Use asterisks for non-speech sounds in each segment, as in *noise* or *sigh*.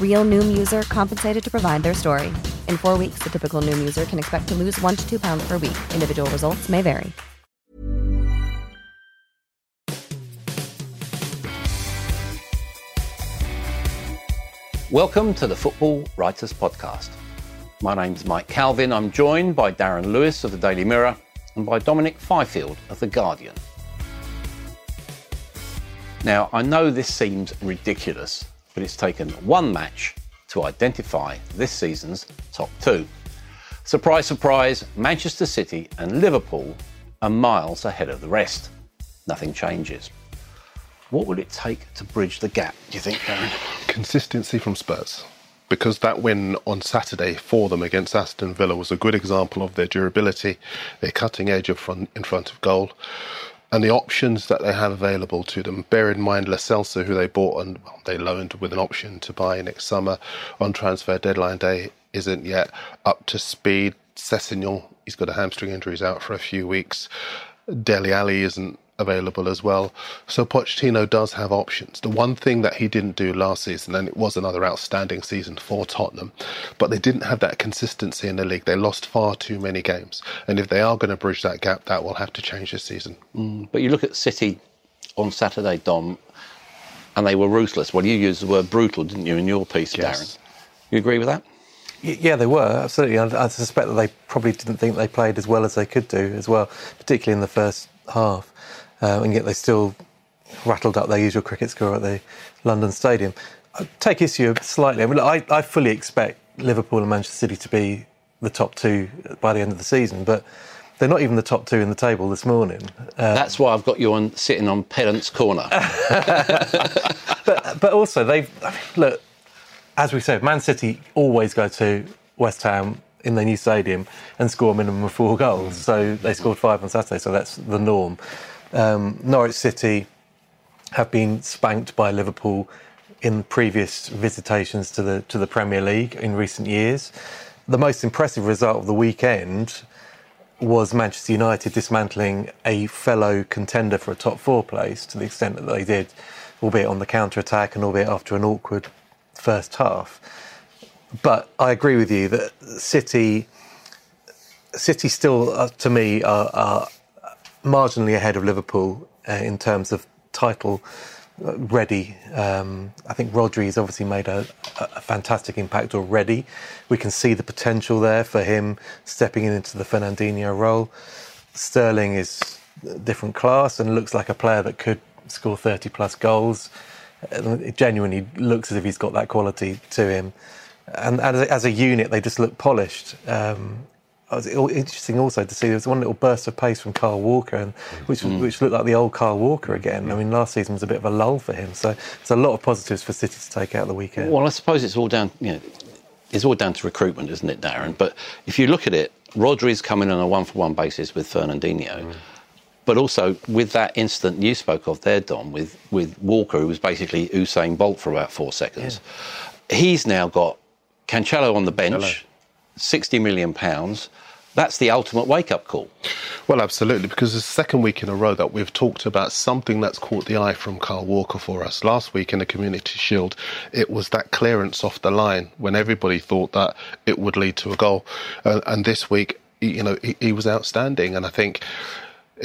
Real Noom user compensated to provide their story. In four weeks, the typical Noom user can expect to lose one to two pounds per week. Individual results may vary. Welcome to the Football Writers Podcast. My name's Mike Calvin. I'm joined by Darren Lewis of the Daily Mirror and by Dominic Fifield of The Guardian. Now, I know this seems ridiculous, but it's taken one match to identify this season's top two. Surprise, surprise, Manchester City and Liverpool are miles ahead of the rest. Nothing changes. What will it take to bridge the gap, do you think, Darren? Consistency from Spurs. Because that win on Saturday for them against Aston Villa was a good example of their durability, their cutting edge in front of goal, and the options that they have available to them. Bear in mind Lo who they bought and well, they loaned with an option to buy next summer on transfer deadline day, isn't yet up to speed. Sessegnon, he's got a hamstring injury, he's out for a few weeks. Dele Alli isn't available as well. So Pochettino does have options. The one thing that he didn't do last season, and it was another outstanding season for Tottenham, but they didn't have that consistency in the league. They lost far too many games. And if they are going to bridge that gap, that will have to change this season. Mm, but you look at City on Saturday, Dom, and they were ruthless. Well, you used the word brutal, didn't you, in your piece, Yes. Darren? You agree with that? Yeah, they were absolutely. I, I suspect that they probably didn't think they played as well as they could do as well, particularly in the first half, uh, and yet they still rattled up their usual cricket score at the London Stadium. I take issue slightly. I mean, I, I fully expect Liverpool and Manchester City to be the top two by the end of the season, but they're not even the top two in the table this morning. Uh, That's why I've got you on sitting on Pedant's corner. *laughs* but but also they've I mean, look as we said, Man City always go to West Ham in their new stadium and score a minimum of four goals. So they scored five on Saturday, so that's the norm. Um, Norwich City have been spanked by Liverpool in previous visitations to the to the Premier League in recent years. The most impressive result of the weekend was Manchester United dismantling a fellow contender for a top four place to the extent that they did, albeit on the counter attack and albeit after an awkward first half. But I agree with you that City, City still, uh, to me, are, are marginally ahead of Liverpool uh, in terms of title uh, ready. Um, I think Rodri has obviously made a, a fantastic impact already. We can see the potential there for him stepping in into the Fernandinho role. Sterling is a different class and looks like a player that could score 30 plus goals. It genuinely looks as if he's got that quality to him. And, and as, a, as a unit, they just look polished. Um, it was interesting also to see there was one little burst of pace from Kyle Walker, and which mm. which looked like the old Kyle Walker again. I mm. mean, last season was a bit of a lull for him, so there's a lot of positives for City to take out the weekend. Well, I suppose it's all down, you know, it's all down to recruitment, isn't it, Darren? But if you look at it, Rodri's coming on a one-for-one basis with Fernandinho, mm. but also with that incident you spoke of there, Dom, with with Walker, who was basically Usain Bolt for about four seconds. He's now got Cancelo on the bench, sixty million pounds. That's the ultimate wake-up call. Well, absolutely, because it's the second week in a row that we've talked about something that's caught the eye from Kyle Walker for us. Last week in the Community Shield, it was that clearance off the line when everybody thought that it would lead to a goal. Uh, and this week, you know, he, he was outstanding. And I think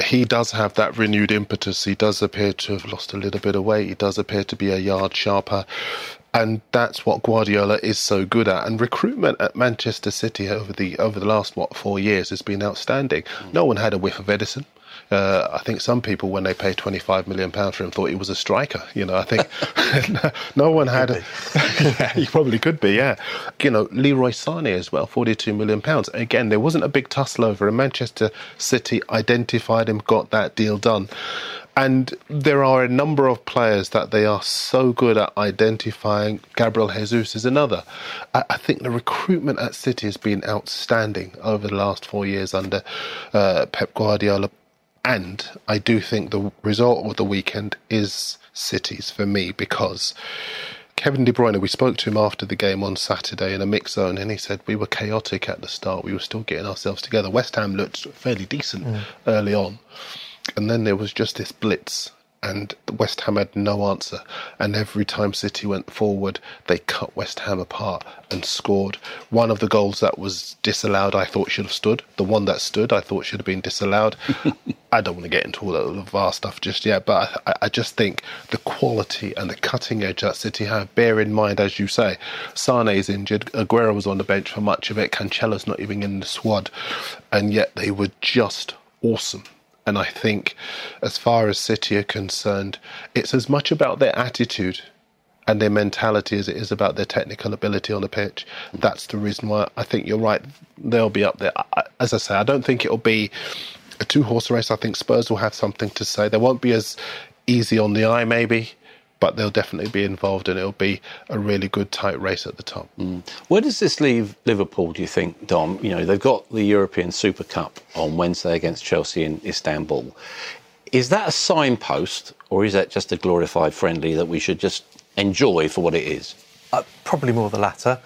he does have that renewed impetus. He does appear to have lost a little bit of weight. He does appear to be a yard sharper. And that's what Guardiola is so good at. And recruitment at Manchester City over the over the last what four years has been outstanding. Mm. No one had a whiff of Ederson. Uh, I think some people, when they paid 25 million pounds for him, thought he was a striker. You know, I think *laughs* no one had. A, *laughs* yeah, he probably could be. Yeah, you know, Leroy Sané as well, 42 million pounds. Again, there wasn't a big tussle over, and Manchester City identified him, got that deal done. And there are a number of players that they are so good at identifying. Gabriel Jesus is another. I, I think the recruitment at City has been outstanding over the last four years under uh, Pep Guardiola. And I do think the result of the weekend is cities for me because Kevin De Bruyne, we spoke to him after the game on Saturday in a mix zone, and he said we were chaotic at the start. We were still getting ourselves together. West Ham looked fairly decent mm. early on and then there was just this blitz and West Ham had no answer. And every time City went forward, they cut West Ham apart and scored. One of the goals that was disallowed, I thought should have stood. The one that stood, I thought should have been disallowed. *laughs* I don't want to get into all the VAR stuff just yet, but I, I, just think the quality and the cutting edge that City have. Bear in mind, as you say, Sane is injured. Aguero was on the bench for much of it. Cancelo's not even in the squad, and yet they were just awesome and I think, as far as City are concerned, it's as much about their attitude and their mentality as it is about their technical ability on the pitch. That's the reason why I think you're right. They'll be up there. As I say, I don't think it'll be a two horse race. I think Spurs will have something to say. They won't be as easy on the eye, maybe, but they'll definitely be involved and it'll be a really good tight race at the top. Mm. Where does this leave Liverpool, do you think, Dom? You know, they've got the European Super Cup on Wednesday against Chelsea in Istanbul. Is that a signpost or is that just a glorified friendly that we should just enjoy for what it is? Uh, probably more the latter.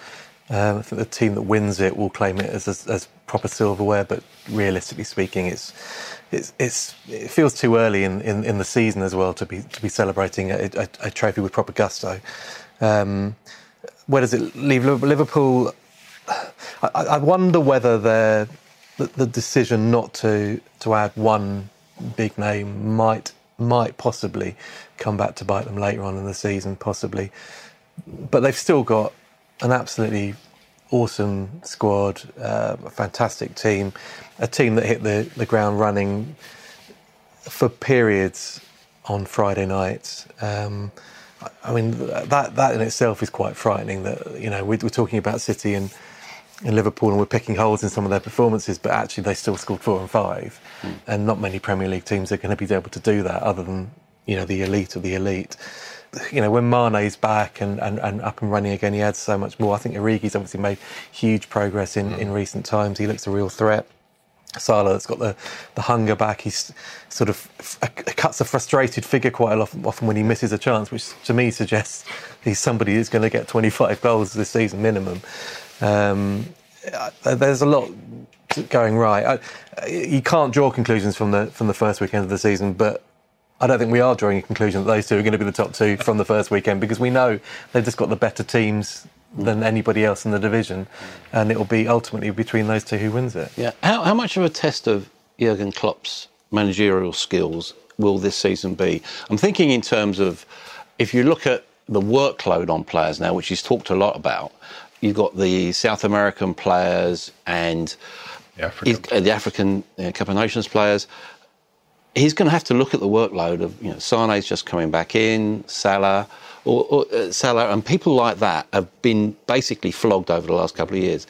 Um, I think the team that wins it will claim it as, as, as proper silverware, but realistically speaking, it's it's, it's, it feels too early in, in, in, the season as well to be to be celebrating a, a, a trophy with proper gusto. Um, where does it leave Liverpool? I, I wonder whether the, the decision not to to add one big name might might possibly come back to bite them later on in the season, possibly. But they've still got an absolutely awesome squad, uh, a fantastic team, a team that hit the, the ground running for periods on Friday nights. Um, I mean, that that in itself is quite frightening. That you know we're, we're talking about City and, and Liverpool, and we're picking holes in some of their performances, but actually they still scored four and five, mm. and not many Premier League teams are going to be able to do that, other than you know the elite of the elite you know, when Mane's back and, and, and up and running again, he adds so much more. I think Origi's obviously made huge progress in, mm. in recent times. He looks a real threat. Salah has got the, the hunger back. He's sort of f- cuts a frustrated figure quite often, often when he misses a chance, which to me suggests he's somebody who's going to get 25 goals this season minimum. Um, there's a lot going right. I, you can't draw conclusions from the from the first weekend of the season, but I don't think we are drawing a conclusion that those two are going to be the top two from the first weekend because we know they've just got the better teams than anybody else in the division, and it will be ultimately between those two who wins it. Yeah. How, how much of a test of Jurgen Klopp's managerial skills will this season be? I'm thinking in terms of if you look at the workload on players now, which he's talked a lot about. You've got the South American players and the African, the African uh, Cup of Nations players he's going to have to look at the workload of you know Sane's just coming back in, Salah, or, or uh, Salah, and people like that have been basically flogged over the last couple of years.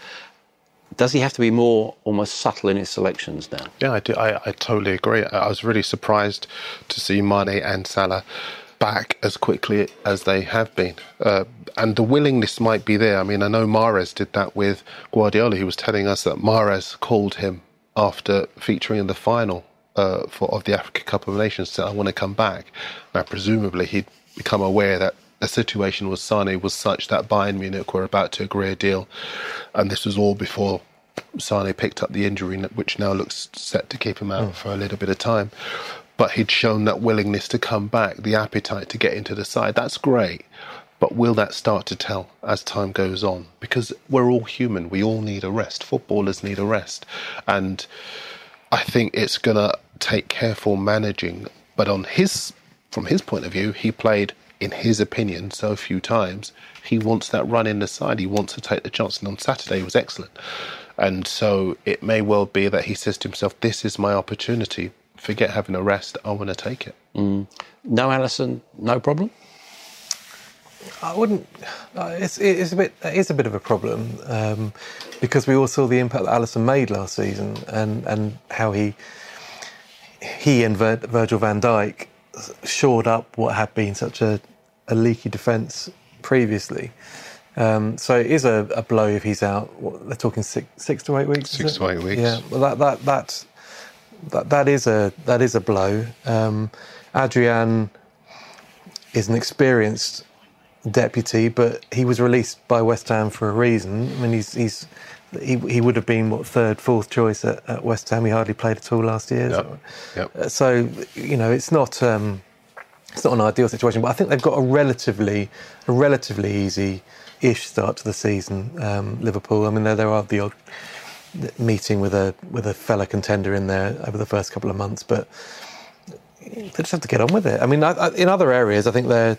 Does he have to be more almost subtle in his selections now? Yeah, I do. I, I totally agree. I was really surprised to see Mane and Salah back as quickly as they have been. Uh, and the willingness might be there. I mean, I know Mahrez did that with Guardiola. He was telling us that Mahrez called him after featuring in the final uh, for of the Africa Cup of Nations said, "I want to come back." Now, presumably, he'd become aware that the situation with Sane was such that Bayern Munich were about to agree a deal, and this was all before Sane picked up the injury, which now looks set to keep him out mm. for a little bit of time. But he'd shown that willingness to come back, the appetite to get into the side. That's great. But will that start to tell as time goes on? Because we're all human. We all need a rest. Footballers need a rest. And I think it's going to take careful managing. But on his, from his point of view, he played, in his opinion, so few times. He wants that run in the side. He wants to take the chance. And on Saturday, he was excellent. And so it may well be that he says to himself, "This is my opportunity." forget having a rest. I want to take it. No Alisson, no problem. I wouldn't. Uh, it's, it's a bit. It is a bit of a problem um, because we all saw the impact that Alisson made last season, and and how he he and Vir, Virgil Van Dijk shored up what had been such a, a leaky defence previously. Um, so it is a, a blow if he's out. What, they're talking six, six to eight weeks. Six to eight weeks. Yeah. Well, that that that that, that is a that is a blow. Um, Adrian is an experienced deputy, but he was released by West Ham for a reason. I mean, he's he's he, he would have been what third, fourth choice at, at West Ham. He hardly played at all last year. Yep. So, Yep. uh, so you know, it's not um, it's not an ideal situation, but I think they've got a relatively a relatively easy ish start to the season. Um, Liverpool. I mean, there there are the odd meeting with a with a fella contender in there over the first couple of months, but they just have to get on with it. I mean, I, I, in other areas, I think they're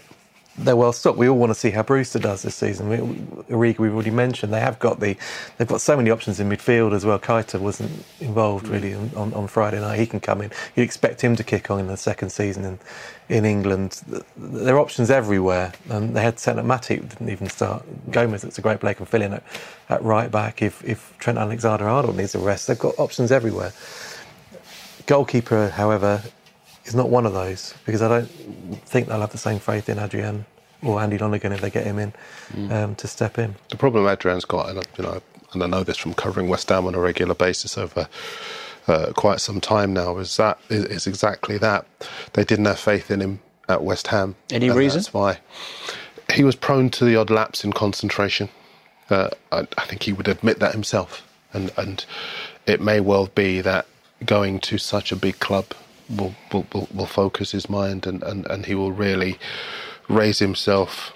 they're well stocked. We all want to see how Brewster does this season. We, we've already mentioned they have got the they've got so many options in midfield as well. Keita wasn't involved really on, on, on Friday night. He can come in. You'd expect him to kick on in the second season in in England. There are options everywhere. Um, they had centre Matip didn't even start. Gomez, that's a great play, can fill in at, at right back if if Trent Alexander-Arnold needs a rest. They've got options everywhere. Goalkeeper, however, is not one of those because I don't think they'll have the same faith in Adrian or Andy Lonergan if they get him in um, to step in. The problem Adrian's got, and I- you know, and I know this from covering West Ham on a regular basis over uh, quite some time now, is that is, is exactly that. They didn't have faith in him at West Ham. Any and reason? That's why he was prone to the odd lapse in concentration. Uh, I, I think he would admit that himself, and and it may well be that going to such a big club will will, will, will focus his mind, and, and, and he will really raise himself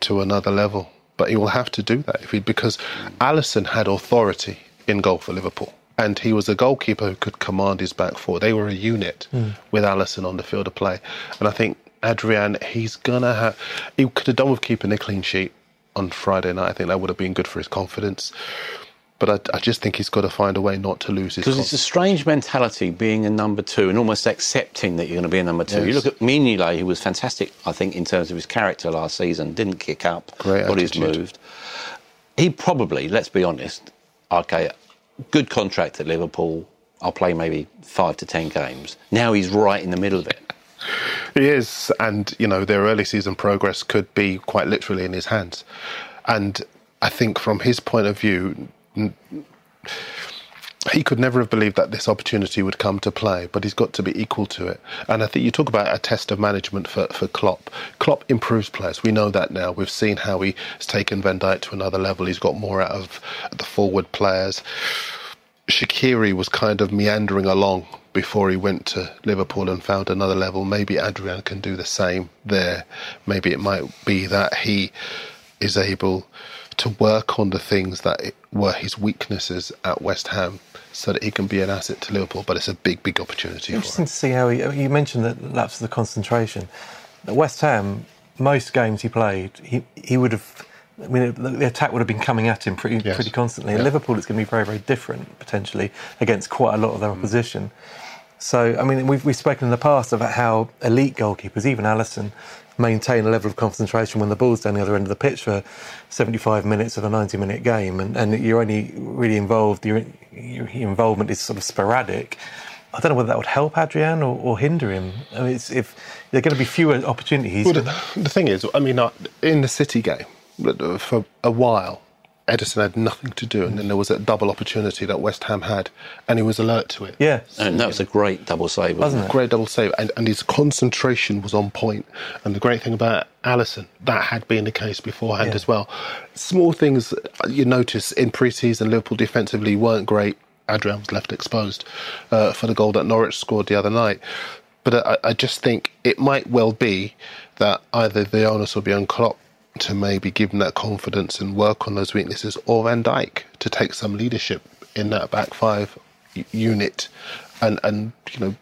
to another level. But he will have to do that if he because Alisson had authority in goal for Liverpool. And he was a goalkeeper who could command his back four. They were a unit hmm. with Alisson on the field of play. And I think Adrian, he's gonna have he could have done with keeping a clean sheet on Friday night. I think that would have been good for his confidence. But I, I just think he's got to find a way not to lose his Because it's a strange mentality being a number two and almost accepting that you're going to be a number two. You look at Mignolet, who was fantastic, I think, in terms of his character last season, didn't kick up, Great attitude. moved. He probably, let's be honest, okay, good contract at Liverpool. I'll play maybe five to ten games. Now he's right in the middle of it. He is, and you know their early season progress could be quite literally in his hands. And I think from his point of view, he could never have believed that this opportunity would come to play, but he's got to be equal to it. And I think you talk about a test of management for, for Klopp. Klopp improves players. We know that now. We've seen how he's taken Van Dijk to another level. He's got more out of the forward players. Shaqiri was kind of meandering along before he went to Liverpool and found another level. Maybe Adrian can do the same there. Maybe it might be that he is able to work on the things that it- were his weaknesses at West Ham so that he can be an asset to Liverpool. But it's a big, big opportunity for Interesting to see how he. You mentioned that lapse of the concentration. At West Ham, most games he played, he he would have. I mean, the, attack would have been coming at him pretty Yes. pretty constantly. At Yeah. Liverpool, it's going to be very very different potentially against quite a lot of their mm. opposition. So, I mean, we've we've spoken in the past about how elite goalkeepers, even Alisson, maintain a level of concentration when the ball's down the other end of the pitch for 75 minutes of a 90 minute game, and, and you're only really involved. Your, your involvement is sort of sporadic. I don't know whether that would help Adrian or, or hinder him. I mean, it's, if there are going to be fewer opportunities. Well, the, the thing is, I mean, uh, in the City game, uh, for a while, Ederson had nothing to do, and then there was a double opportunity that West Ham had, and he was alert to it. yeah, And that was a great double save, wasn't, Wasn't it? Great double save, and, and his concentration was on point. And the great thing about Alisson, that had been the case beforehand Yeah. as well. Small things uh, you notice in pre-season, Liverpool defensively weren't great. Adrian was left exposed uh, for the goal that Norwich scored the other night. But I, I just think it might well be that either the onus will be on Klopp to maybe give him that confidence and work on those weaknesses, or Van Dijk to take some leadership in that back five unit, and and you know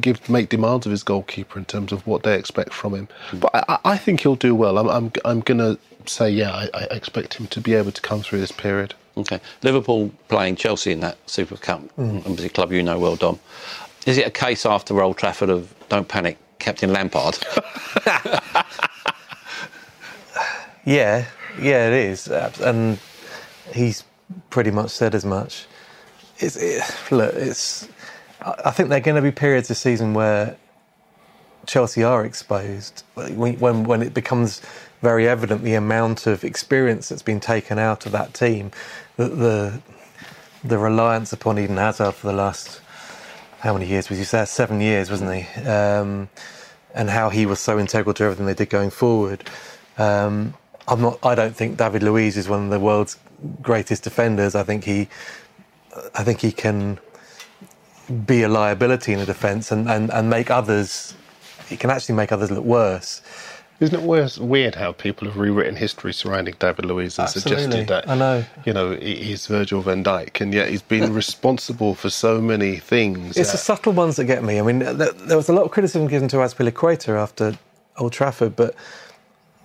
give make demands of his goalkeeper in terms of what they expect from him. Hmm. But I, I- think he'll do well. I'm I'm, I'm gonna say yeah. I, I expect him to be able to come through this period. Okay. Liverpool playing Chelsea in that Super Cup, hmm. obviously a club you know well, Dom. Is it a case after Old Trafford of don't panic, Captain Lampard? *laughs* *laughs* Yeah, yeah, it is, and he's pretty much said as much. It's it, look, it's. I think there are going to be periods this season where Chelsea are exposed when when, when it becomes very evident the amount of experience that's been taken out of that team, the the, the reliance upon Eden Hazard for the last how many years was he there? Seven years, wasn't he? Um, and how he was so integral to everything they did going forward. Um, I'm not. I don't think David Luiz is one of the world's greatest defenders. I think he. I think he can be a liability in a defence and, and, and make others. He can actually make others look worse. Isn't it worse, weird how people have rewritten history surrounding David Luiz and Absolutely. suggested that I know. you know he's Virgil van Dijk, and yet he's been responsible for so many things. It's the uh, subtle ones that get me. I mean, there was a lot of criticism given to Azpilicueta after Old Trafford, but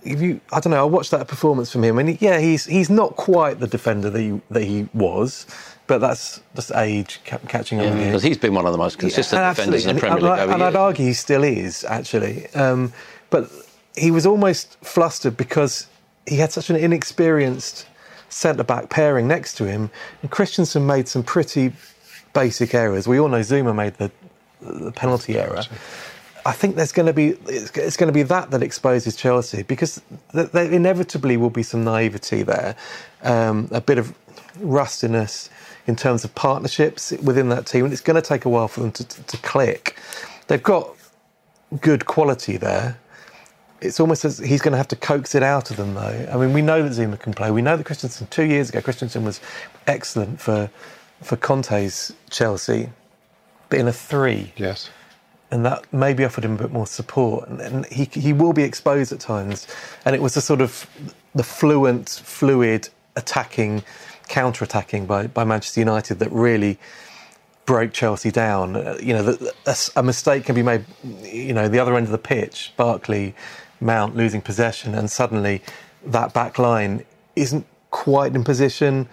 if you, I don't know, I watched that performance from him, and he, yeah, he's he's not quite the defender that he that he was, but that's just age ca- catching up with you. Because he's been one of the most consistent Yeah, defenders in the. Premier League and, over and I'd argue he still is actually, um, but he was almost flustered because he had such an inexperienced centre back pairing next to him, and Christensen made some pretty basic errors. We all know Zouma made the, the penalty error. I think there's going to be it's, going to be that that exposes Chelsea because there inevitably will be some naivety there, um, a bit of rustiness in terms of partnerships within that team, and it's going to take a while for them to, to, to click. They've got good quality there. It's almost as he's going to have to coax it out of them, though. I mean, we know that Zouma can play. We know that Christensen two years ago, Christensen was excellent for for Conte's Chelsea, but in a three yes. And that maybe offered him a bit more support. And, and he he will be exposed at times, and it was the sort of the fluent, fluid attacking, counter-attacking by, by Manchester United that really broke Chelsea down. Uh, you know, the, a, a mistake can be made. You know, the other end of the pitch, Barkley, Mount losing possession, and suddenly that back line isn't quite in position.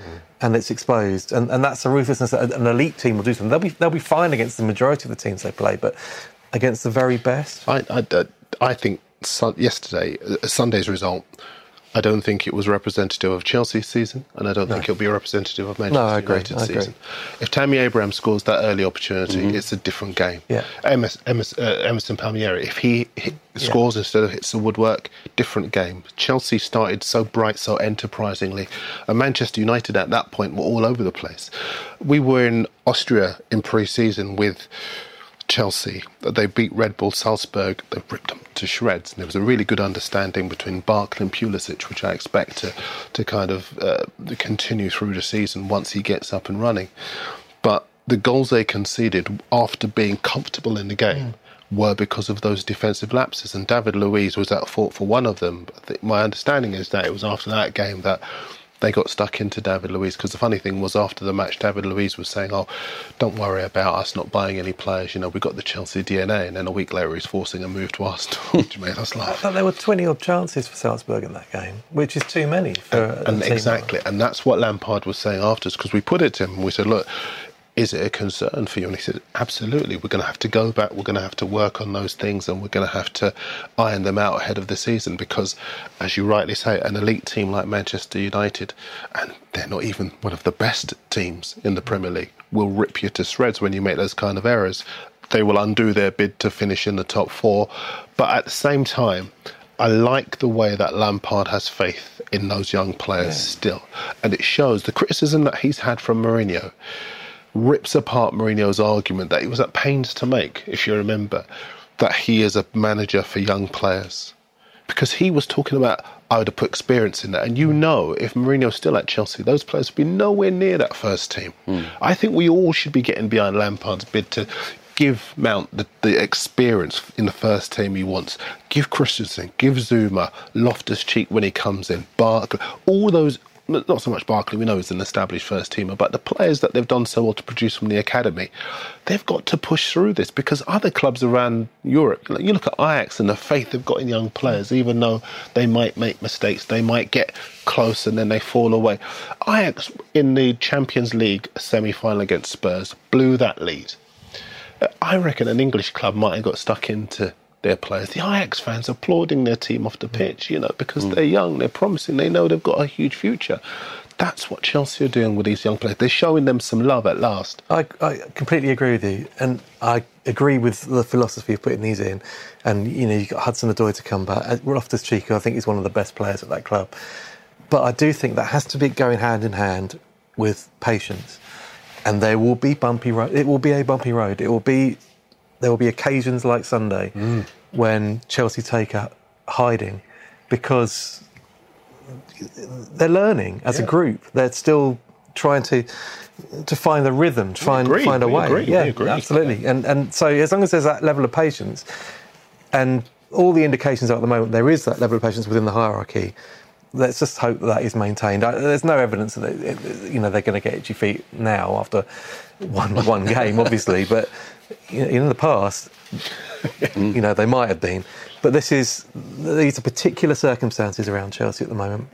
And it's exposed, and, and that's a ruthlessness that an elite team will do. Something they'll be they'll be fine against the majority of the teams they play, but against the very best, I, I, I think yesterday, uh, Sunday's result, I don't think it was representative of Chelsea's season, and I don't think it'll be representative of Manchester No, I agree, United's I agree. season. If Tammy Abraham scores that early opportunity, it's a different game. Yeah. Emerson, Emerson, uh, Emerson Palmieri, if he hit, scores instead of hits the woodwork, different game. Chelsea started so bright, so enterprisingly, and Manchester United at that point were all over the place. We were in Austria in pre-season with. Chelsea. They beat Red Bull Salzburg. They ripped them to shreds. And there was a really good understanding between Barkley and Pulisic, which I expect to, to kind of uh, continue through the season once he gets up and running. But the goals they conceded after being comfortable in the game were because of those defensive lapses. And David Luiz was at fault for one of them. My understanding is that it was after that game that they got stuck into David Luiz because the funny thing was after the match, David Luiz was saying, "Oh, don't worry about us not buying any players. You know, we got the Chelsea DNA." And then a week later, he's forcing a move to Arsenal, *laughs* which made us I laugh. thought there were twenty odd chances for Salzburg in that game, which is too many for a and team. exactly, and that's what Lampard was saying afterwards because we put it to him. We said, "Look, is it a concern for you?" And he said, "Absolutely. We're going to have to go back. We're going to have to work on those things, and we're going to have to iron them out ahead of the season because, as you rightly say, an elite team like Manchester United, and they're not even one of the best teams in the Premier League, will rip you to shreds when you make those kind of errors." They will undo their bid to finish in the top four, but at the same time, I like the way that Lampard has faith in those young players still. And it shows the criticism that he's had from Mourinho rips apart Mourinho's argument that he was at pains to make, if you remember, that he is a manager for young players. Because he was talking about, I would have put experience in that. And you know, if Mourinho's still at Chelsea, those players would be nowhere near that first team. Hmm. I think we all should be getting behind Lampard's bid to give Mount the, the experience in the first team he wants. Give Christensen, give Zouma, Loftus Cheek when he comes in, Barkley, all those. Not so much Barkley, we know he's an established first teamer, but the players that they've done so well to produce from the academy, they've got to push through this because other clubs around Europe, like you look at Ajax and the faith they've got in young players, even though they might make mistakes, they might get close and then they fall away. Ajax in the Champions League semi final against Spurs blew that lead I reckon an English club might have got stuck into their players. The Ajax fans applauding their team off the mm. pitch, you know, because mm. they're young, they're promising, they know they've got a huge future. That's what Chelsea are doing with these young players. They're showing them some love at last. I, I completely agree with you, and I agree with the philosophy of putting these in. And you know, you've got Hudson Odoi to come back. Uh, Loftus Cheek, I think, is one of the best players at that club. But I do think that has to be going hand in hand with patience, and there will be bumpy road. It will be a bumpy road. It will be there will be occasions like Sunday mm. When Chelsea take a hiding because they're learning as a group. They're still trying to to find the rhythm, to find agree, find a we way. agree, yeah, agree. absolutely. And and so as long as there's that level of patience, and all the indications are at the moment there is that level of patience within the hierarchy. Let's just hope that that is maintained. I, there's no evidence that it, it- you know they're going to get itchy feet now after one *laughs* one game, obviously. But you know, in the past, you know they might have been. But this is these are particular circumstances around Chelsea at the moment,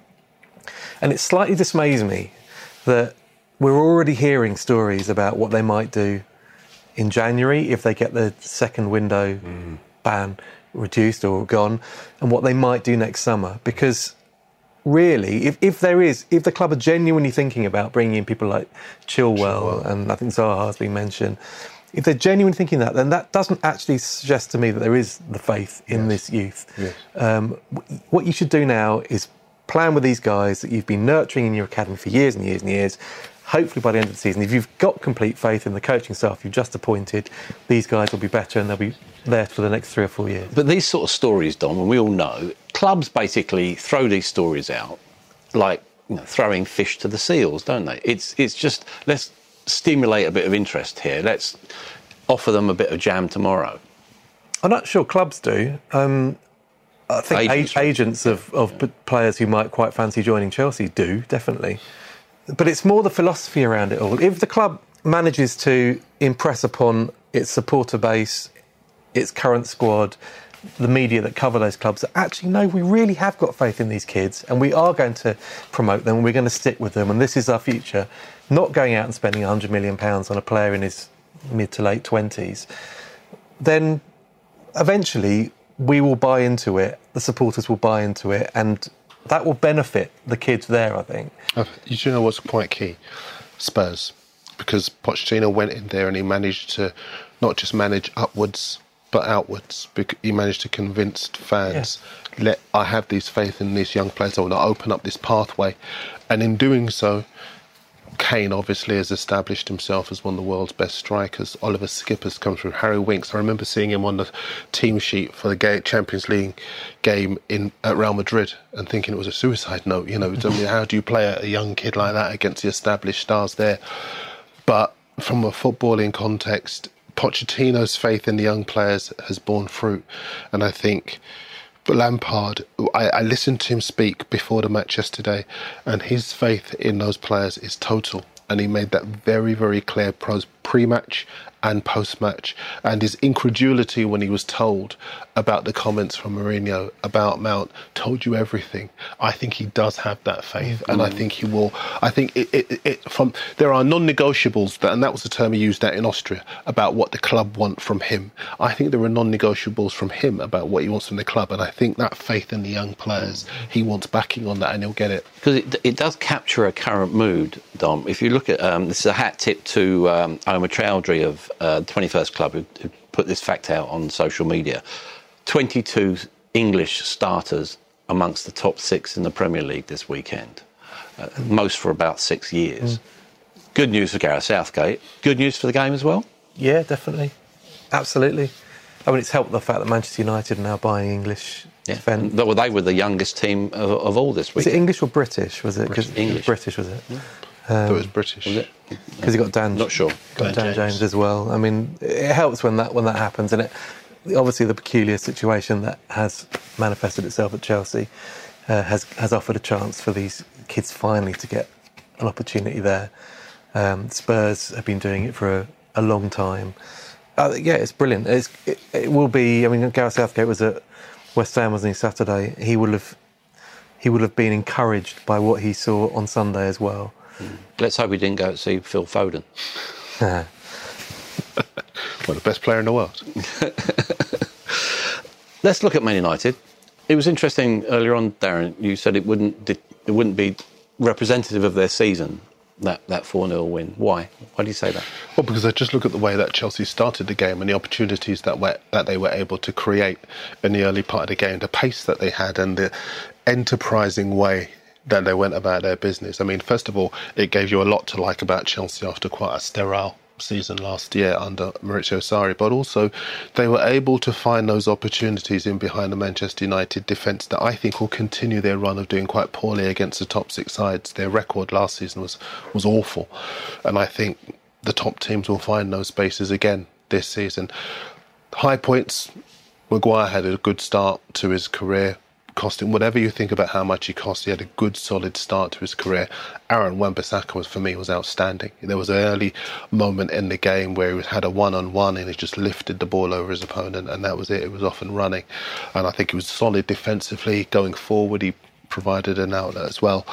and it slightly dismays me that we're already hearing stories about what they might do in January if they get the second window mm-hmm. ban reduced or gone, and what they might do next summer. Because really, if, if there is, if the club are genuinely thinking about bringing in people like Chilwell, and I think Zaha has been mentioned, if they're genuinely thinking that, then that doesn't actually suggest to me that there is the faith in this youth. Um, what you should do now is plan with these guys that you've been nurturing in your academy for years and years and years. Hopefully, by the end of the season, if you've got complete faith in the coaching staff you've just appointed, these guys will be better and they'll be there for the next three or four years. But these sort of stories, Dom, and we all know, clubs basically throw these stories out like you know, throwing fish to the seals, don't they? It's it's just let's stimulate a bit of interest here. Let's offer them a bit of jam tomorrow. I'm not sure clubs do. Um, I think Agents, agents, of, of p- players who might quite fancy joining Chelsea do, definitely. But it's more the philosophy around it all. If the club manages to impress upon its supporter base, its current squad, the media that cover those clubs that actually no, we really have got faith in these kids and we are going to promote them, and we're going to stick with them, and this is our future. Not going out and spending £100 million on a player in his mid to late 20s, then eventually we will buy into it, the supporters will buy into it, and that will benefit the kids there, I think. Uh, You do know what's quite key? Spurs. Because Pochettino went in there and he managed to not just manage upwards but outwards. He managed to convince fans, let I have this faith in these young players. I want to open up this pathway, and in doing so, Kane obviously has established himself as one of the world's best strikers. Oliver Skipper's come through. Harry Winks, I remember seeing him on the team sheet for the Champions League game in at Real Madrid and thinking it was a suicide note. You know, how do you play a young kid like that against the established stars there? But from a footballing context, Pochettino's faith in the young players has borne fruit, and I think. Lampard, I, I listened to him speak before the match yesterday, and his faith in those players is total. And he made that very, very clear pre-match and post-match. And his incredulity when he was told about the comments from Mourinho about Mount told you everything. I think he does have that faith, and I think he will. I think it, it, it from there are non-negotiables, that, and that was the term he used that in Austria about what the club want from him. I think there are non-negotiables from him about what he wants from the club, and I think that faith in the young players, he wants backing on that, and he'll get it. because it, it does capture a current mood, Dom. If you look at um, this is a hat tip to um, Omar Chaudhuri of uh, the 21st Club, who, who put this fact out on social media. 22 English starters amongst the top six in the Premier League this weekend, uh, most for about six years. Good news for Gareth Southgate. Good news for the game as well. Yeah, definitely. Absolutely. I mean, it's helped the fact that Manchester United are now buying English defence. They were, they were the youngest team of, of all this Was it. English or British? Was it was English. British? Was it? Though it was British. Because you got Dan. Not sure. Got Dan Dan, James. James. as well. I mean, it helps when that when that happens, and it obviously the peculiar situation that has manifested itself at Chelsea uh, has has offered a chance for these kids finally to get an opportunity there. Um, Spurs have been doing it for a, a long time. Uh, yeah, it's brilliant. It's, it, it will be. I mean, Gareth Southgate was at West Ham, wasn't he? Saturday. He will have he would have been encouraged by what he saw on Sunday as well. Let's hope we didn't go to see Phil Foden. *laughs* Well, the best player in the world. *laughs* Let's look at Man United. It was interesting earlier on, Darren. You said it wouldn't it wouldn't be representative of their season that that four 0 win. Why? Why do you say that? Well, because I just look at the way that Chelsea started the game and the opportunities that were, that they were able to create in the early part of the game, the pace that they had, and the enterprising way that they went about their business. I mean, first of all, it gave you a lot to like about Chelsea after quite a sterile season last year under Maurizio Sarri, but also they were able to find those opportunities in behind the Manchester United defence that I think will continue their run of doing quite poorly against the top six sides. Their record last season was was awful, and I think the top teams will find those spaces again this season. High points. Maguire had a good start to his career costing whatever you think about how much he cost, he had a good solid start to his career. Aaron Wan-Bissaka was for me was outstanding. There was an early moment in the game where he had a one-on-one and he just lifted the ball over his opponent, and that was it. It was off and running, and I think he was solid defensively going forward. He provided an outlet as well.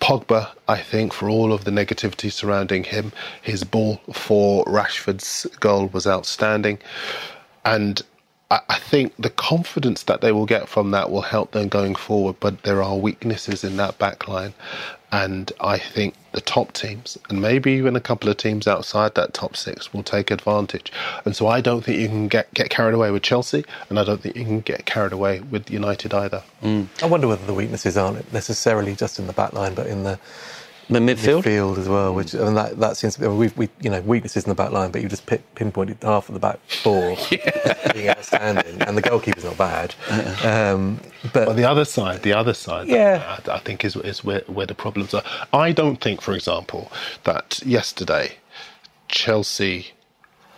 Pogba, I think, for all of the negativity surrounding him, his ball for Rashford's goal was outstanding, and I think the confidence that they will get from that will help them going forward, but there are weaknesses in that back line. And I think the top teams, and maybe even a couple of teams outside that top six, will take advantage. And so I don't think you can get, get carried away with Chelsea, and I don't think you can get carried away with United either. Mm. I wonder whether the weaknesses aren't necessarily just in the back line, but in the the midfield, midfield as well, which and that, that seems to be we we you know weaknesses in the back line, but you just pinpointed half of the back four *laughs* yeah. being outstanding, and the goalkeeper's not bad. Um, but well, the other side, the other side, yeah, I, I think is is where where the problems are. I don't think, for example, that yesterday Chelsea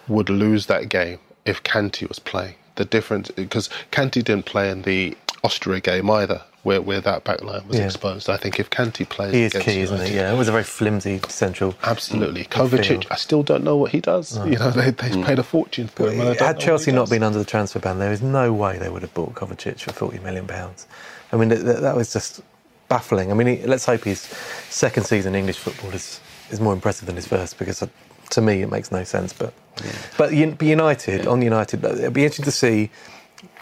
would lose that game if Kante was playing. The difference because Kante didn't play in the Austria game either, where, where that backline was yeah. exposed. I think if Kante plays, he is key, isn't he? Yeah, it was a very flimsy central. Absolutely, Kovacic. I still don't know what he does. You know, they they mm. paid a fortune for him. Had Chelsea not been under the transfer ban, there is no way they would have bought Kovacic for forty million pounds. I mean, that, that, was just baffling. I mean, he, let's hope his second season in English football is is more impressive than his first because. Uh, to me, it makes no sense, but yeah. but United on United, it'd be interesting to see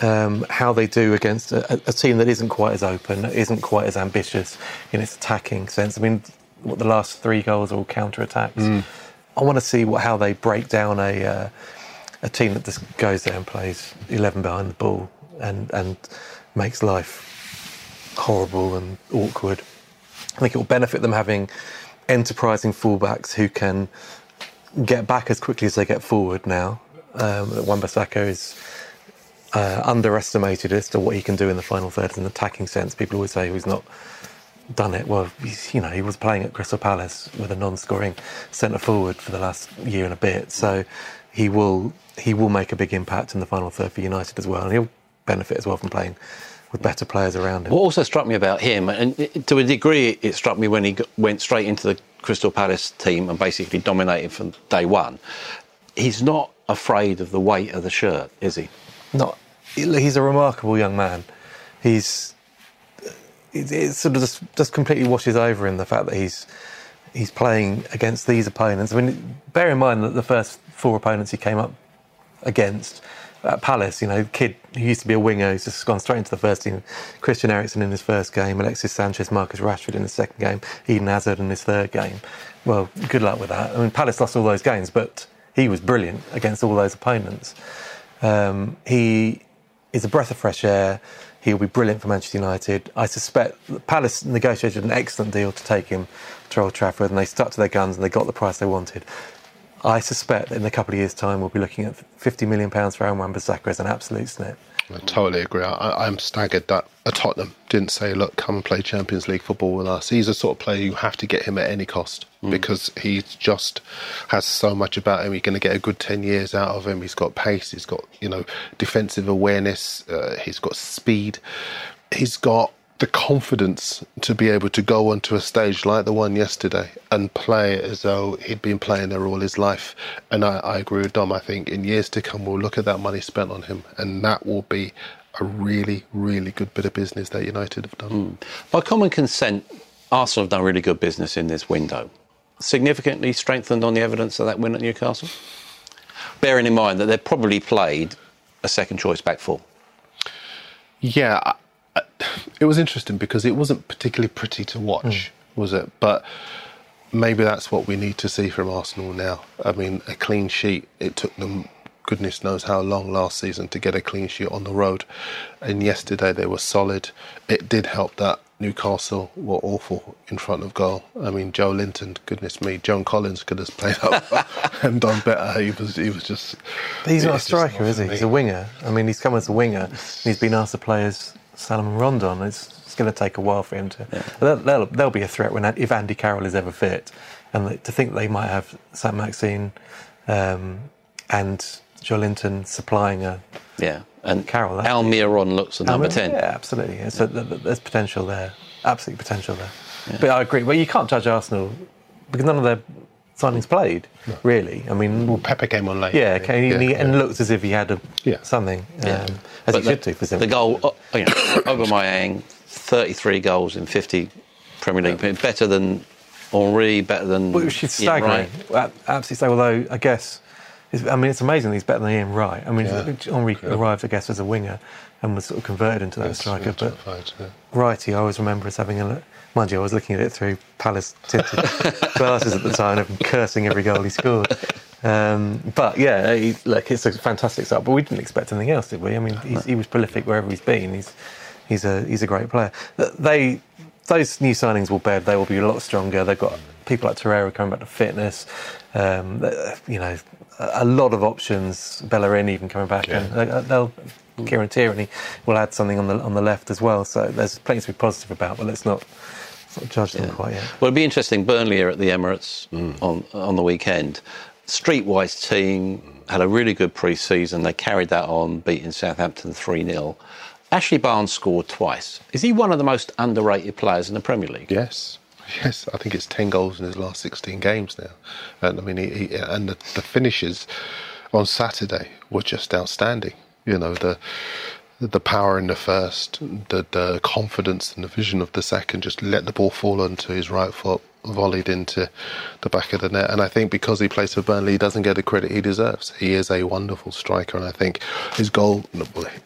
um, how they do against a, a, team that isn't quite as open, isn't quite as ambitious in its attacking sense. I mean, what the last three goals are all counter attacks. Mm. I want to see what, how they break down a uh, a team that just goes there and plays eleven behind the ball and and makes life horrible and awkward. I think it will benefit them having enterprising fullbacks who can get back as quickly as they get forward now. Um, Wan-Bissaka is uh, underestimated as to what he can do in the final third in an attacking sense. People always say he's not done it. Well, you know, he was playing at Crystal Palace with a non-scoring centre forward for the last year and a bit, so he will he will make a big impact in the final third for United as well, and he'll benefit as well from playing with better players around him. What also struck me about him, and to a degree, it struck me when he went straight into the Crystal Palace team and basically dominated from day one. He's not afraid of the weight of the shirt, is he? Not he's a remarkable young man. He's it, it sort of just, just completely washes over him the fact that he's he's playing against these opponents. I mean, bear in mind that the first four opponents he came up against at Palace, you know, kid who used to be a winger, who's just gone straight into the first team. Christian Eriksen in his first game, Alexis Sanchez, Marcus Rashford in the second game, Eden Hazard in his third game. Well, good luck with that. I mean, Palace lost all those games, but he was brilliant against all those opponents. Um, he is a breath of fresh air. He'll be brilliant for Manchester United. I suspect Palace negotiated an excellent deal to take him to Old Trafford, and they stuck to their guns and they got the price they wanted. I suspect that in a couple of years' time we'll be looking at 50 million pounds for Aaron Wan-Bissaka as an absolute snip. I totally agree. I, am staggered that a Tottenham didn't say, "Look, come and play Champions League football with us." He's a sort of player you have to get him at any cost mm. because he just has so much about him. You're going to get a good ten years out of him. He's got pace. He's got you know defensive awareness. Uh, he's got speed. He's got the confidence to be able to go onto a stage like the one yesterday and play as though he'd been playing there all his life. And I, I agree with Dom. I think in years to come, we'll look at that money spent on him, and that will be a really, really good bit of business that United have done. Mm. By common consent, Arsenal have done really good business in this window. Significantly strengthened on the evidence of that win at Newcastle? bearing in mind that they've probably played a second choice back four. Yeah, it was interesting because it wasn't particularly pretty to watch, hmm. was it? But maybe that's what we need to see from Arsenal now. I mean, a clean sheet. It took them goodness knows how long last season to get a clean sheet on the road, and yesterday they were solid. It did help that Newcastle were awful in front of goal. I mean, Joelinton, goodness me, John Collins could have played up *laughs* and done better. He was, he was just. But he's not a striker, is he? He's a winger. I mean, he's come as a winger. And he's been asked to play as Salomon Rondon. It's, it's going to take a while for him to. They'll, they'll, they'll be a threat when if Andy Carroll is ever fit, and to think they might have Saint-Maximin um, and Joelinton supplying a. Yeah, and Carroll, Almiron looks a number ten. Yeah, absolutely. Yeah, So th- th- there's potential there. Absolute potential there. But I agree. Well, you can't judge Arsenal because none of their signings played, really. I mean, Well, Pepe came on late. yeah, didn't okay, he? and, he, Yeah, and looked as if he had a, Yeah. something, um, Yeah. as But he should do for the goal, uh, you know, *coughs* Aubameyang, 33 goals in 50 Premier League, better than Henri, better than Well, which is Ian staggering. Absolutely staggering. Although I guess, it's, I mean, it's amazing that he's better than Ian Wright. I mean, Yeah. Henri arrived, I guess, as a winger and was sort of converted into that That's striker. But identified, yeah. Righty, I always remember us having a look. Mind you, I was looking at it through Palace tinted *laughs* glasses at the time and cursing every goal he scored. Um, but yeah, he, look, it's a fantastic start. But we didn't expect anything else, did we? I mean, he's, he was prolific wherever he's been. He's he's a he's a great player. They those new signings will bed. They will be a lot stronger. They've got people like Torreira coming back to fitness. Um, you know, a, a lot of options. Bellerin even coming back, Yeah. and they'll. Kieran Tierney will add something on the on the left as well. So there's plenty to be positive about, but let's not, let's not judge them quite yet. Well, it'd be interesting. Burnley are at the Emirates mm. on on the weekend. Streetwise team had a really good pre-season. They carried that on, beating Southampton three 0 Ashley Barnes scored twice. Is he one of the most underrated players in the Premier League? Yes, yes. I think it's ten goals in his last sixteen games now, and I mean, he, he, and the, the finishes on Saturday were just outstanding. You know the the power in the first, the the confidence and the vision of the second. Just let the ball fall onto his right foot, volleyed into the back of the net. And I think because he plays for Burnley, he doesn't get the credit he deserves. He is a wonderful striker, and I think his goal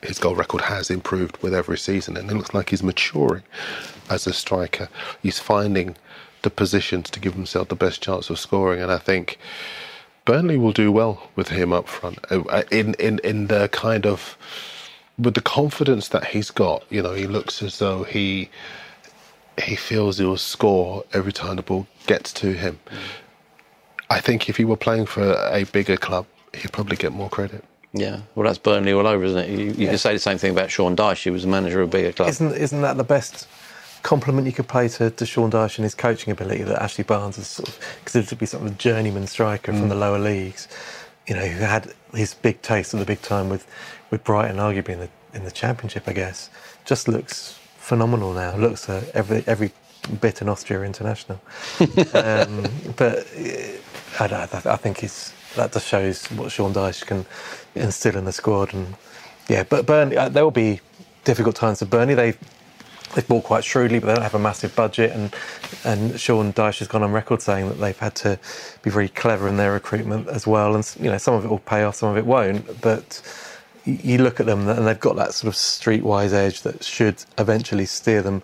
his goal record has improved with every season, and it looks like he's maturing as a striker. He's finding the positions to give himself the best chance of scoring, and I think. Burnley will do well with him up front Uh, in in in the kind of with the confidence that he's got. You know, he looks as though he he feels he will score every time the ball gets to him. I think if he were playing for a bigger club, he'd probably get more credit. Yeah, well, that's Burnley all over, isn't it? You, you can say the same thing about Sean Dyche. He was the manager of a bigger club. Isn't isn't that the best compliment you could pay to, to Sean Dyche and his coaching ability that Ashley Barnes is sort of considered to be sort of a journeyman striker from mm. the lower leagues, you know, who had his big taste of the big time with, with Brighton, arguably in the in the championship, I guess, just looks phenomenal now. Looks uh, every every bit an Austria international. *laughs* um, but I, don't- I think it's that just shows what Sean Dyche can instill in the squad, and yeah, but Burnley uh, there will be difficult times for Burnley. They they've bought quite shrewdly, but they don't have a massive budget. And and Sean Dyche has gone on record saying that they've had to be very clever in their recruitment as well. And you know, some of it will pay off, some of it won't. But you look at them, and they've got that sort of streetwise edge that should eventually steer them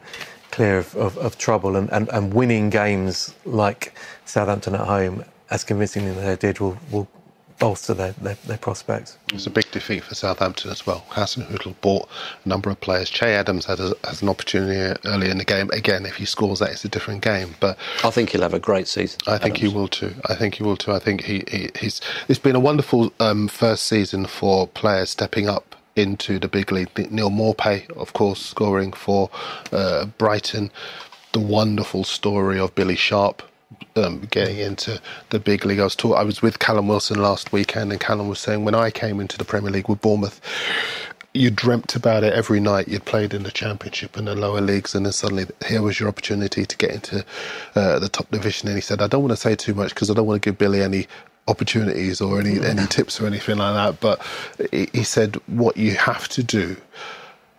clear of, of, of trouble. And, and, and winning games like Southampton at home, as convincingly as they did, will, will bolster their, their, their prospects. It's a big defeat for Southampton as well. Hasenhüttl bought a number of players. Che Adams had a, has an opportunity early in the game. Again, if he scores that, it's a different game. But I think he'll have a great season. I think he will too. I think he will too. I think he, he he's. It's been a wonderful um, first season for players stepping up into the big league. Neal Maupay, of course, scoring for uh, Brighton. The wonderful story of Billy Sharp. Um, getting into the big league, I was taught, I was with Callum Wilson last weekend, and Callum was saying when I came into the Premier League with Bournemouth, you dreamt about it every night. You'd played in the Championship and the lower leagues, and then suddenly here was your opportunity to get into uh, the top division. And he said, "I don't want to say too much because I don't want to give Billy any opportunities or any any tips or anything like that." But he, he said, "What you have to do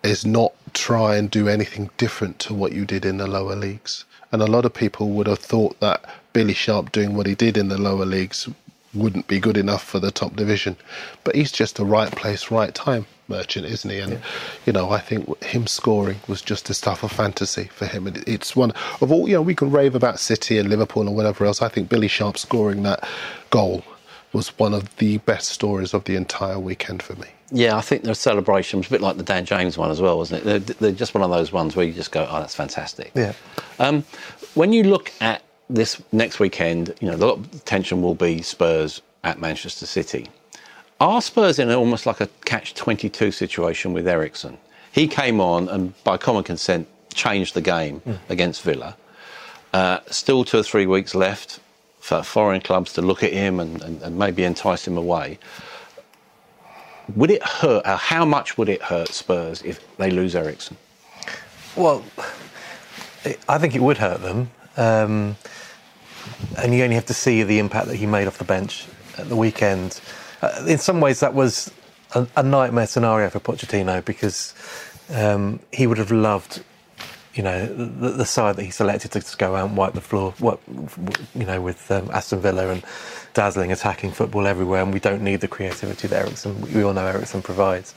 is not try and do anything different to what you did in the lower leagues." And a lot of people would have thought that Billy Sharp doing what he did in the lower leagues wouldn't be good enough for the top division. But he's just a right place, right time merchant, isn't he? And yeah. you know, I think him scoring was just a stuff of fantasy for him. And it's one of all. You know, we can rave about City and Liverpool and whatever else. I think Billy Sharp scoring that goal was one of the best stories of the entire weekend for me. Yeah, I think the celebration was a bit like the Dan James one as well, wasn't it? They're, they're just one of those ones where you just go, "Oh, that's fantastic." Yeah. Um, when you look at this next weekend, you know, a lot of tension will be Spurs at Manchester City. Are Spurs in almost like a catch 22 situation with Eriksen? He came on and, by common consent, changed the game mm. against Villa. Uh, still two or three weeks left for foreign clubs to look at him and, and, and maybe entice him away. Would it hurt? Uh, how much would it hurt Spurs if they lose Eriksen? Well, I think it would hurt them. Um, and you only have to see the impact that he made off the bench at the weekend. Uh, in some ways, that was a, a, nightmare scenario for Pochettino because um, he would have loved, you know, the, the, side that he selected to go out and wipe the floor, you know, with um, Aston Villa and dazzling attacking football everywhere, and we don't need the creativity that Eriksen, we all know Eriksen provides.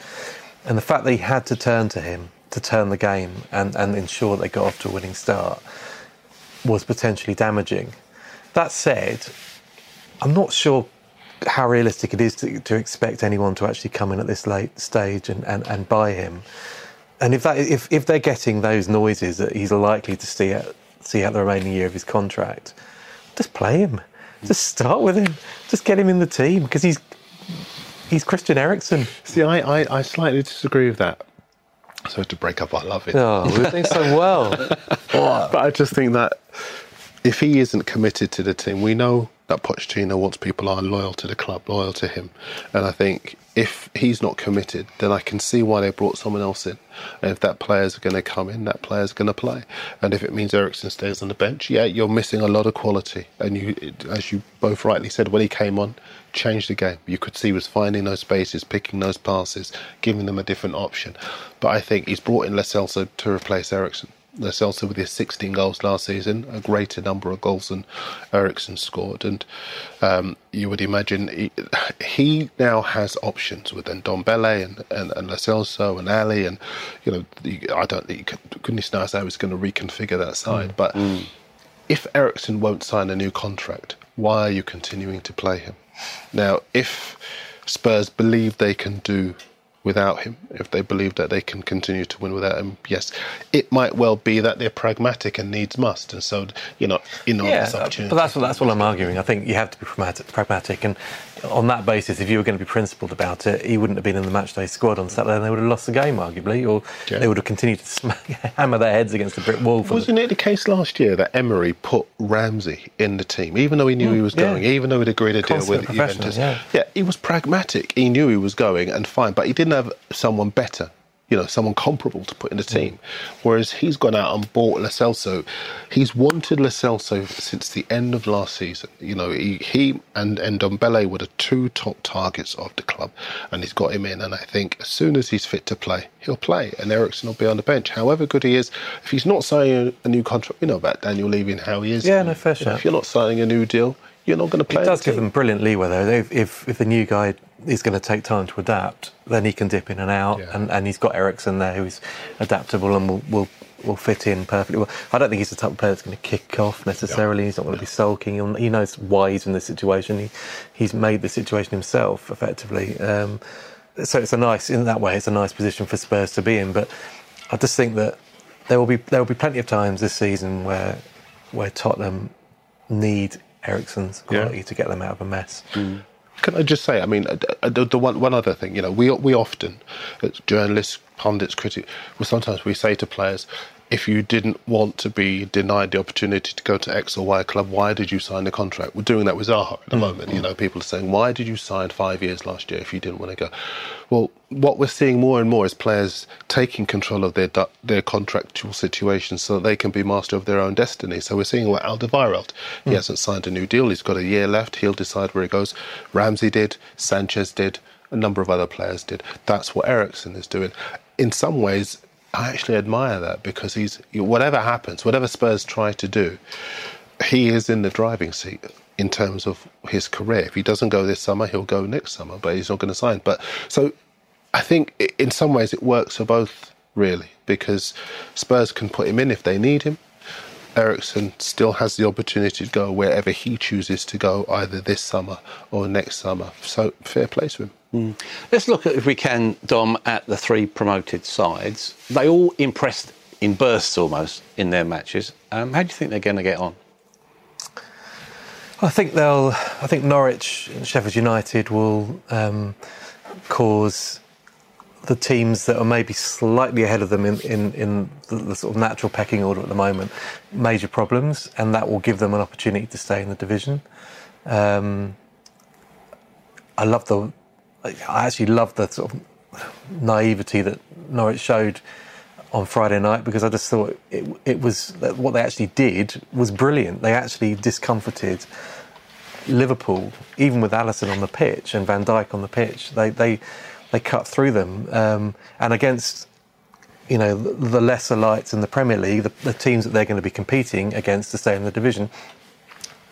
And the fact that he had to turn to him to turn the game and, and ensure they got off to a winning start was potentially damaging. That said, I'm not sure how realistic it is to, to, expect anyone to actually come in at this late stage and, and, and buy him. And if that if, if they're getting those noises that he's likely to see out, see out the remaining year of his contract, just play him. Just start with him. Just get him in the team because he's he's Christian Eriksen. See, I, I, I slightly disagree with that. So to break up, I love it. Oh, we're doing so *laughs* well. but I just think that if he isn't committed to the team, we know that Pochettino wants people are loyal to the club, loyal to him. And I think if he's not committed, then I can see why they brought someone else in. And if that player's going to come in, that player's going to play. And if it means Eriksen stays on the bench, yeah, you're missing a lot of quality. And you, as you both rightly said, when he came on, changed the game. You could see he was finding those spaces, picking those passes, giving them a different option. But I think he's brought in Lo Celso to replace Eriksen. Lo Celso with his 16 goals last season, a greater number of goals than Eriksen scored. And um, you would imagine he, he, now has options with Ndombele and, and, and Celso and Alli. And, you know, I don't think, goodness knows how he's going to reconfigure that side. Mm. But mm. if Eriksen won't sign a new contract, why are you continuing to play him? Now, if Spurs believe they can do without him, if they believe that they can continue to win without him, yes, it might well be that they're pragmatic and needs must, and so you know, in yeah, this opportunity. But that's what that's what I'm arguing. I think you have to be pragmatic, and on that basis, if you were going to be principled about it, he wouldn't have been in the matchday squad on Saturday, and they would have lost the game, arguably, or yeah. they would have continued to smack, *laughs* hammer their heads against the brick wall. Wasn't the... it the case last year that Emery put Ramsey in the team, even though he knew mm, he was going, yeah. even though he'd agreed a deal with Juventus? Yeah. yeah, he was pragmatic. He knew he was going, and fine, but he didn't have someone better you know, someone comparable to put in the team. Whereas he's gone out and bought Lo Celso. He's wanted Lo Celso since the end of last season. You know, he, he and, and Ndombele were the two top targets of the club, and he's got him in. And I think as soon as he's fit to play, he'll play, and Eriksen will be on the bench. However good he is, if he's not signing a, a new contract, you know about Daniel Levy, how he is. Yeah, no, fair. If you're not signing a new deal, you're not going to play. It does give them brilliant leeway though. If, if, if the new guy is going to take time to adapt, then he can dip in and out, yeah. and, and he's got Eriksen there who's adaptable and will, will will fit in perfectly well. I don't think he's the type of player that's going to kick off necessarily. Yeah. He's not going to be sulking. He knows why he's in this situation. He, he's made the situation himself effectively. Um, so it's a nice, in that way, it's a nice position for Spurs to be in. But I just think that there will be there will be plenty of times this season where where Tottenham need Eriksen's quality yeah. to get them out of a mess. Mm. Can I just say, I mean, uh, uh, the, the, one, one other thing, you know, we, we often, as journalists, pundits, critics, well, sometimes we say to players, if you didn't want to be denied the opportunity to go to X or Y club, why did you sign the contract? We're doing that with Zaha at the mm. moment. You know, people are saying, why did you sign five years last year if you didn't want to go? Well, what we're seeing more and more is players taking control of their their contractual situations so that they can be master of their own destiny. So we're seeing what Alderweireld, he mm. hasn't signed a new deal. He's got a year left. He'll decide where he goes. Ramsey did. Sanchez did. A number of other players did. That's what Eriksen is doing. In some ways, I actually admire that because he's whatever happens, whatever Spurs try to do, he is in the driving seat. in terms of his career. If he doesn't go this summer, he'll go next summer, but he's not going to sign. But so I think in some ways it works for both, really, because Spurs can put him in if they need him. Eriksen still has the opportunity to go wherever he chooses to go, either this summer or next summer. So fair play to him. Let's look at, if we can, Dom, at the three promoted sides. They all impressed in bursts almost in their matches. Um, how do you think they're going to get on? I think they'll. I think Norwich and Sheffield United will um, cause the teams that are maybe slightly ahead of them in, in, in the, the sort of natural pecking order at the moment major problems, and that will give them an opportunity to stay in the division. Um, I love the. I actually love the sort of naivety that Norwich showed on Friday night because I just thought it, it was what they actually did was brilliant. They actually discomforted Liverpool, even with Alisson on the pitch and Van Dijk on the pitch. They they they cut through them, um, and against you know the, the lesser lights in the Premier League, the, the teams that they're going to be competing against to stay in the division,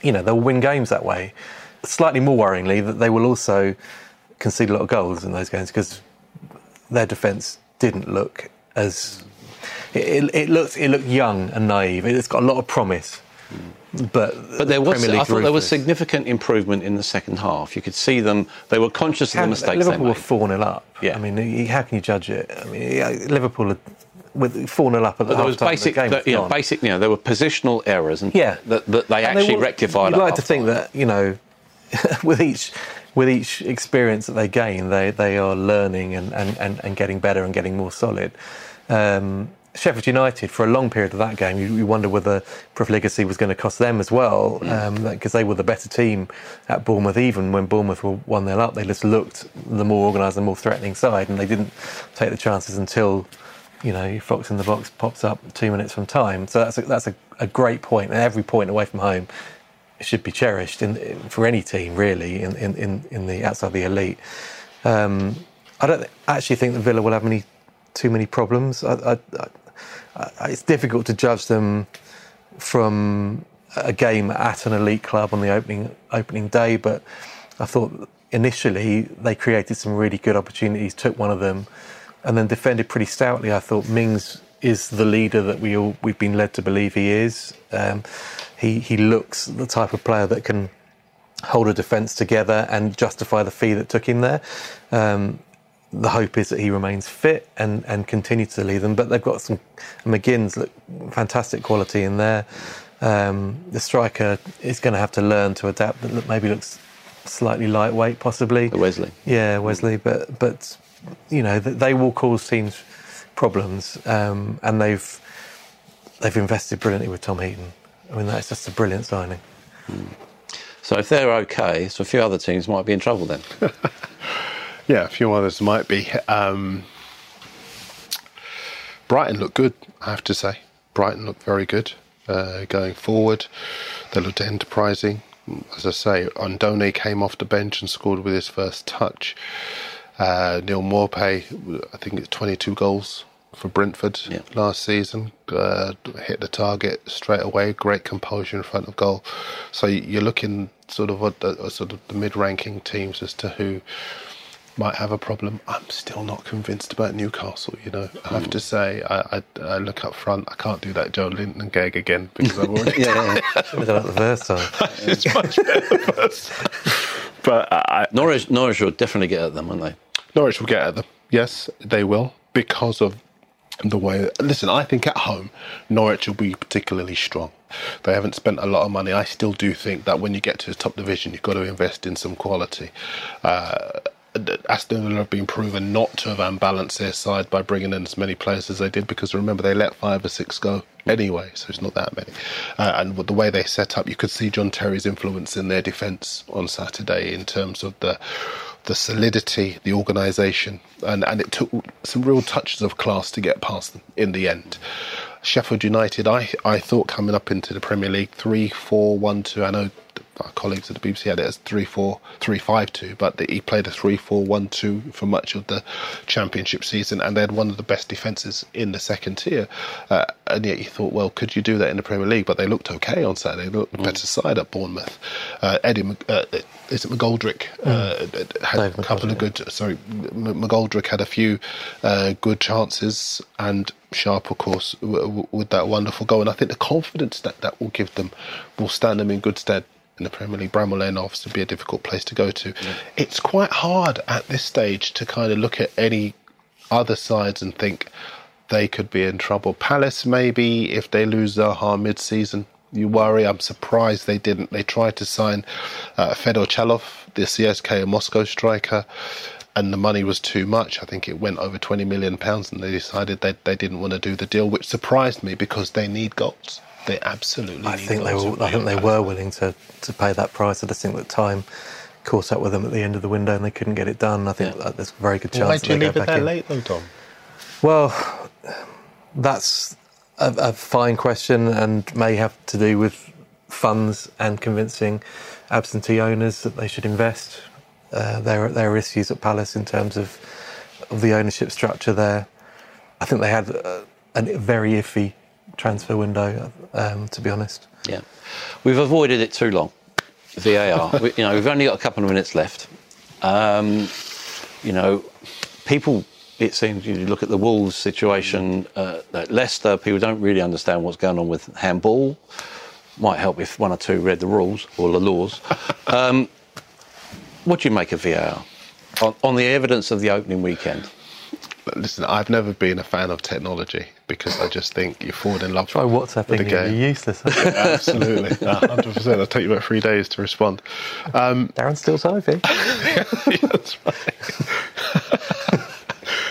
you know they'll win games that way. Slightly more worryingly, that they will also concede a lot of goals in those games because their defence didn't look as it, it, it looked it looked young and naive. It's got a lot of promise, but But there was, I thought there was significant improvement in the second half. You could see them; they were conscious of the How- mistakes Liverpool they were four 0 up. Yeah. I mean, how can you judge it? I mean, Liverpool are with four 0 up at the But there was basic, the game the- gone. basic, you know, there were positional errors, and Yeah. that, that they And they actually rectified. You'd like to think that you know, *laughs* with each with each experience that they gain, they they are learning and and, and, and getting better and getting more solid. Um, Sheffield United, for a long period of that game, you, you wonder whether profligacy was going to cost them as well, because they were the better team at Bournemouth. Even when Bournemouth were one 0 up, they just looked the more organised, the more threatening side, and they didn't take the chances until you know, Fox in the box pops up two minutes from time. So that's a, that's a, a great point, and every point away from home should be cherished in, for any team, really, in, in, in, the outside the elite. Um, I don't actually think that Villa will have many too many problems. I, I, I, it's difficult to judge them from a game at an elite club on the opening opening day, but I thought initially they created some really good opportunities, took one of them, and then defended pretty stoutly. I thought Mings is the leader that we all we've been led to believe he is. Um, he he looks the type of player that can hold a defence together and justify the fee that took him there. Um, the hope is that he remains fit and, and continues to lead them. But they've got some McGinn's look fantastic quality in there. Um, the striker is going to have to learn to adapt. That maybe looks slightly lightweight, possibly. Wesley. Yeah, Wesley. But but you know they will cause teams problems, um, and they've they've invested brilliantly with Tom Heaton. I mean that's just a brilliant signing. So if they're okay, so a few other teams might be in trouble then. *laughs* Yeah, a few others might be. Um, Brighton looked good, I have to say. Brighton looked very good uh, going forward. They looked enterprising. As I say, Andone came off the bench and scored with his first touch. Uh, Neal Maupay, I think it's 22 goals for Brentford Yeah. last season. Uh, hit the target straight away. Great composure in front of goal. So you're looking sort of at the, sort of the mid-ranking teams as to who might have a problem. I'm still not convinced about Newcastle. You know, I have to say, I, I, I look up front. I can't do that Joelinton gag again because I've already *laughs* yeah, Should have done it the first time. *laughs* it's much better the first. *laughs* But I, Norwich, Norwich will definitely get at them, won't they? Norwich will get at them. Yes, they will because of the way. Listen, I think at home Norwich will be particularly strong. They haven't spent a lot of money. I still do think that when you get to the top division, you've got to invest in some quality. Uh, Aston Villa have been proven not to have unbalanced their side by bringing in as many players as they did because remember they let five or six go anyway, so it's not that many. Uh, and the way they set up, you could see John Terry's influence in their defence on Saturday in terms of the the solidity, the organisation, and, and it took some real touches of class to get past them in the end. Sheffield United, I I thought coming up into the Premier League, three, four, one, two. I know our colleagues at the BBC had it as 3 4 3 5 2, but he played a 3 4 1 2 for much of the championship season, and they had one of the best defences in the second tier. Uh, and yet you thought, well, could you do that in the Premier League? But they looked okay on Saturday, they looked the better side at Bournemouth. Uh, Eddie, uh, is it McGoldrick? Uh, had Dave a couple of good, sorry, McGoldrick had a few uh, good chances, and Sharp, of course, w- w- with that wonderful goal. And I think the confidence that that will give them will stand them in good stead in the Premier League. Bramall Lane obviously be a difficult place to go to. It's quite hard at this stage to kind of look at any other sides and think they could be in trouble. Palace, maybe, if they lose Zaha mid season. You worry. I'm surprised they didn't. They tried to sign uh, Fedor Chalov, the CSKA Moscow striker, and the money was too much. I think it went over 20 million pounds, and they decided they they didn't want to do the deal, which surprised me because they need goals. They absolutely. I need think they were. I think they were willing to, to pay that price. I just think that time caught up with them at the end of the window and they couldn't get it done. I think Yeah. there's a very good chance. Why that do you leave it that in. late, though, Tom? Well, that's a, a fine question and may have to do with funds and convincing absentee owners that they should invest. Uh, there, there are issues at Palace in terms of, of the ownership structure there. I think they had uh, a very iffy transfer window, um, to be honest. Yeah, we've avoided it too long. VAR. *laughs* we, you know, we've only got a couple of minutes left. Um, you know, people. It seems you look at the Wolves situation uh, at Leicester. People don't really understand what's going on with handball. Might help if one or two read the rules or the laws. *laughs* Um, what do you make of VAR on, on the evidence of the opening weekend? Listen, I've never been a fan of technology because I just think you fall in love Try with WhatsApping the you, you're game. useless. *laughs* Absolutely, hundred percent. It'll take you about three days to respond. Um, Darren's still *laughs* right.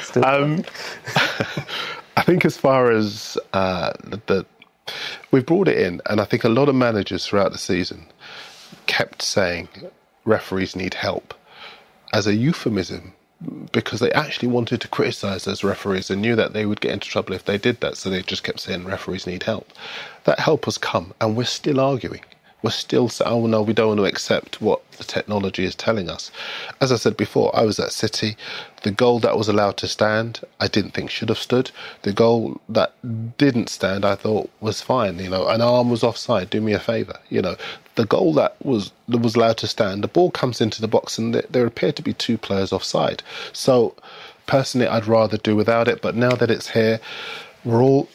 Still Um, *laughs* I think as far as uh, the, the we've brought it in, and I think a lot of managers throughout the season kept saying referees need help as a euphemism because they actually wanted to criticise those referees and knew that they would get into trouble if they did that. So they just kept saying referees need help. That help has come, and we're still arguing. We're still saying, oh no, we don't want to accept what the technology is telling us. As I said before, I was at City. The goal that was allowed to stand, I didn't think should have stood. The goal that didn't stand, I thought was fine. You know, an arm was offside. Do me a favour. You know, the goal that was that was allowed to stand, the ball comes into the box, and there, there appear to be two players offside. So, personally, I'd rather do without it. But now that it's here, we're all.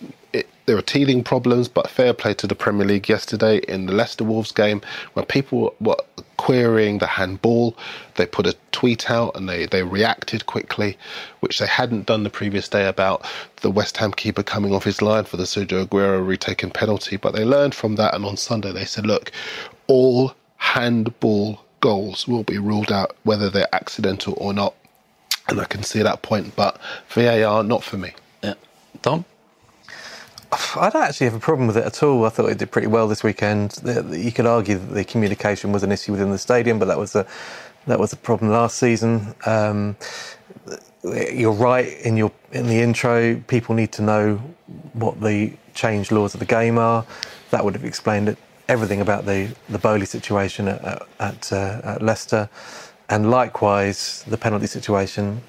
There are teething problems, but fair play to the Premier League yesterday in the Leicester Wolves game when people were querying the handball. They put a tweet out and they, they reacted quickly, which they hadn't done the previous day about the West Ham keeper coming off his line for the Sergio Aguero retaken penalty. But they learned from that, and on Sunday they said, look, all handball goals will be ruled out, whether they're accidental or not. And I can see that point, but VAR, not for me. Yeah. Tom? I don't actually have a problem with it at all. I thought it did pretty well this weekend. You could argue that the communication was an issue within the stadium, but that was a that was a problem last season. Um, you're right in your in the intro. People need to know what the changed laws of the game are. That would have explained it, everything about the the Boly situation at at, at, uh, at Leicester, and likewise the penalty situation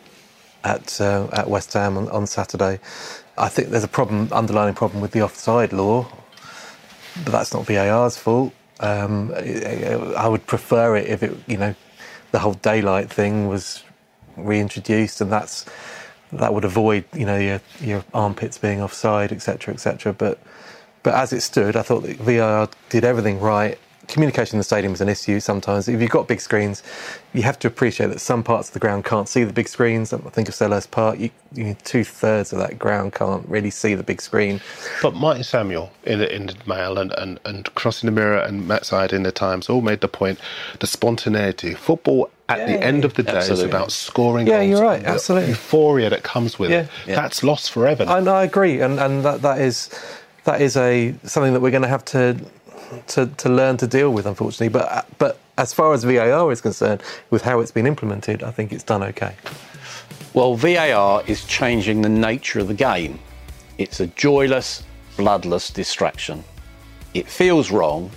at uh, at West Ham on, on Saturday. I think there's a problem, underlying problem with the offside law, but that's not VAR's fault. Um, I would prefer it if it, you know, the whole daylight thing was reintroduced, and that's that would avoid, you know, your your armpits being offside, etc., etc. But but as it stood, I thought that VAR did everything right. Communication in the stadium is an issue sometimes. If you've got big screens, you have to appreciate that some parts of the ground can't see the big screens. I think of Selhurst Park, you, you two thirds of that ground can't really see the big screen. But Martin Samuel in the, in the Mail and, and, and Crossing the Mirror and Matt Syed in the Times all made the point the spontaneity. Football at the end of the day Absolutely. is about scoring Yeah, you're right, and the absolutely. Euphoria that comes with it. Yeah. Yeah. That's lost forever. And I agree, and, and that, that is that is a something that we're going to have to to to learn to deal with, unfortunately. But uh, but as far as VAR is concerned, with how it's been implemented, I think it's done okay. Well, VAR is changing the nature of the game. It's a joyless, bloodless distraction. It feels wrong,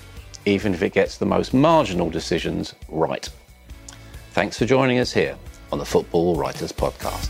even if it gets the most marginal decisions right. Thanks for joining us here on the Football Writers Podcast.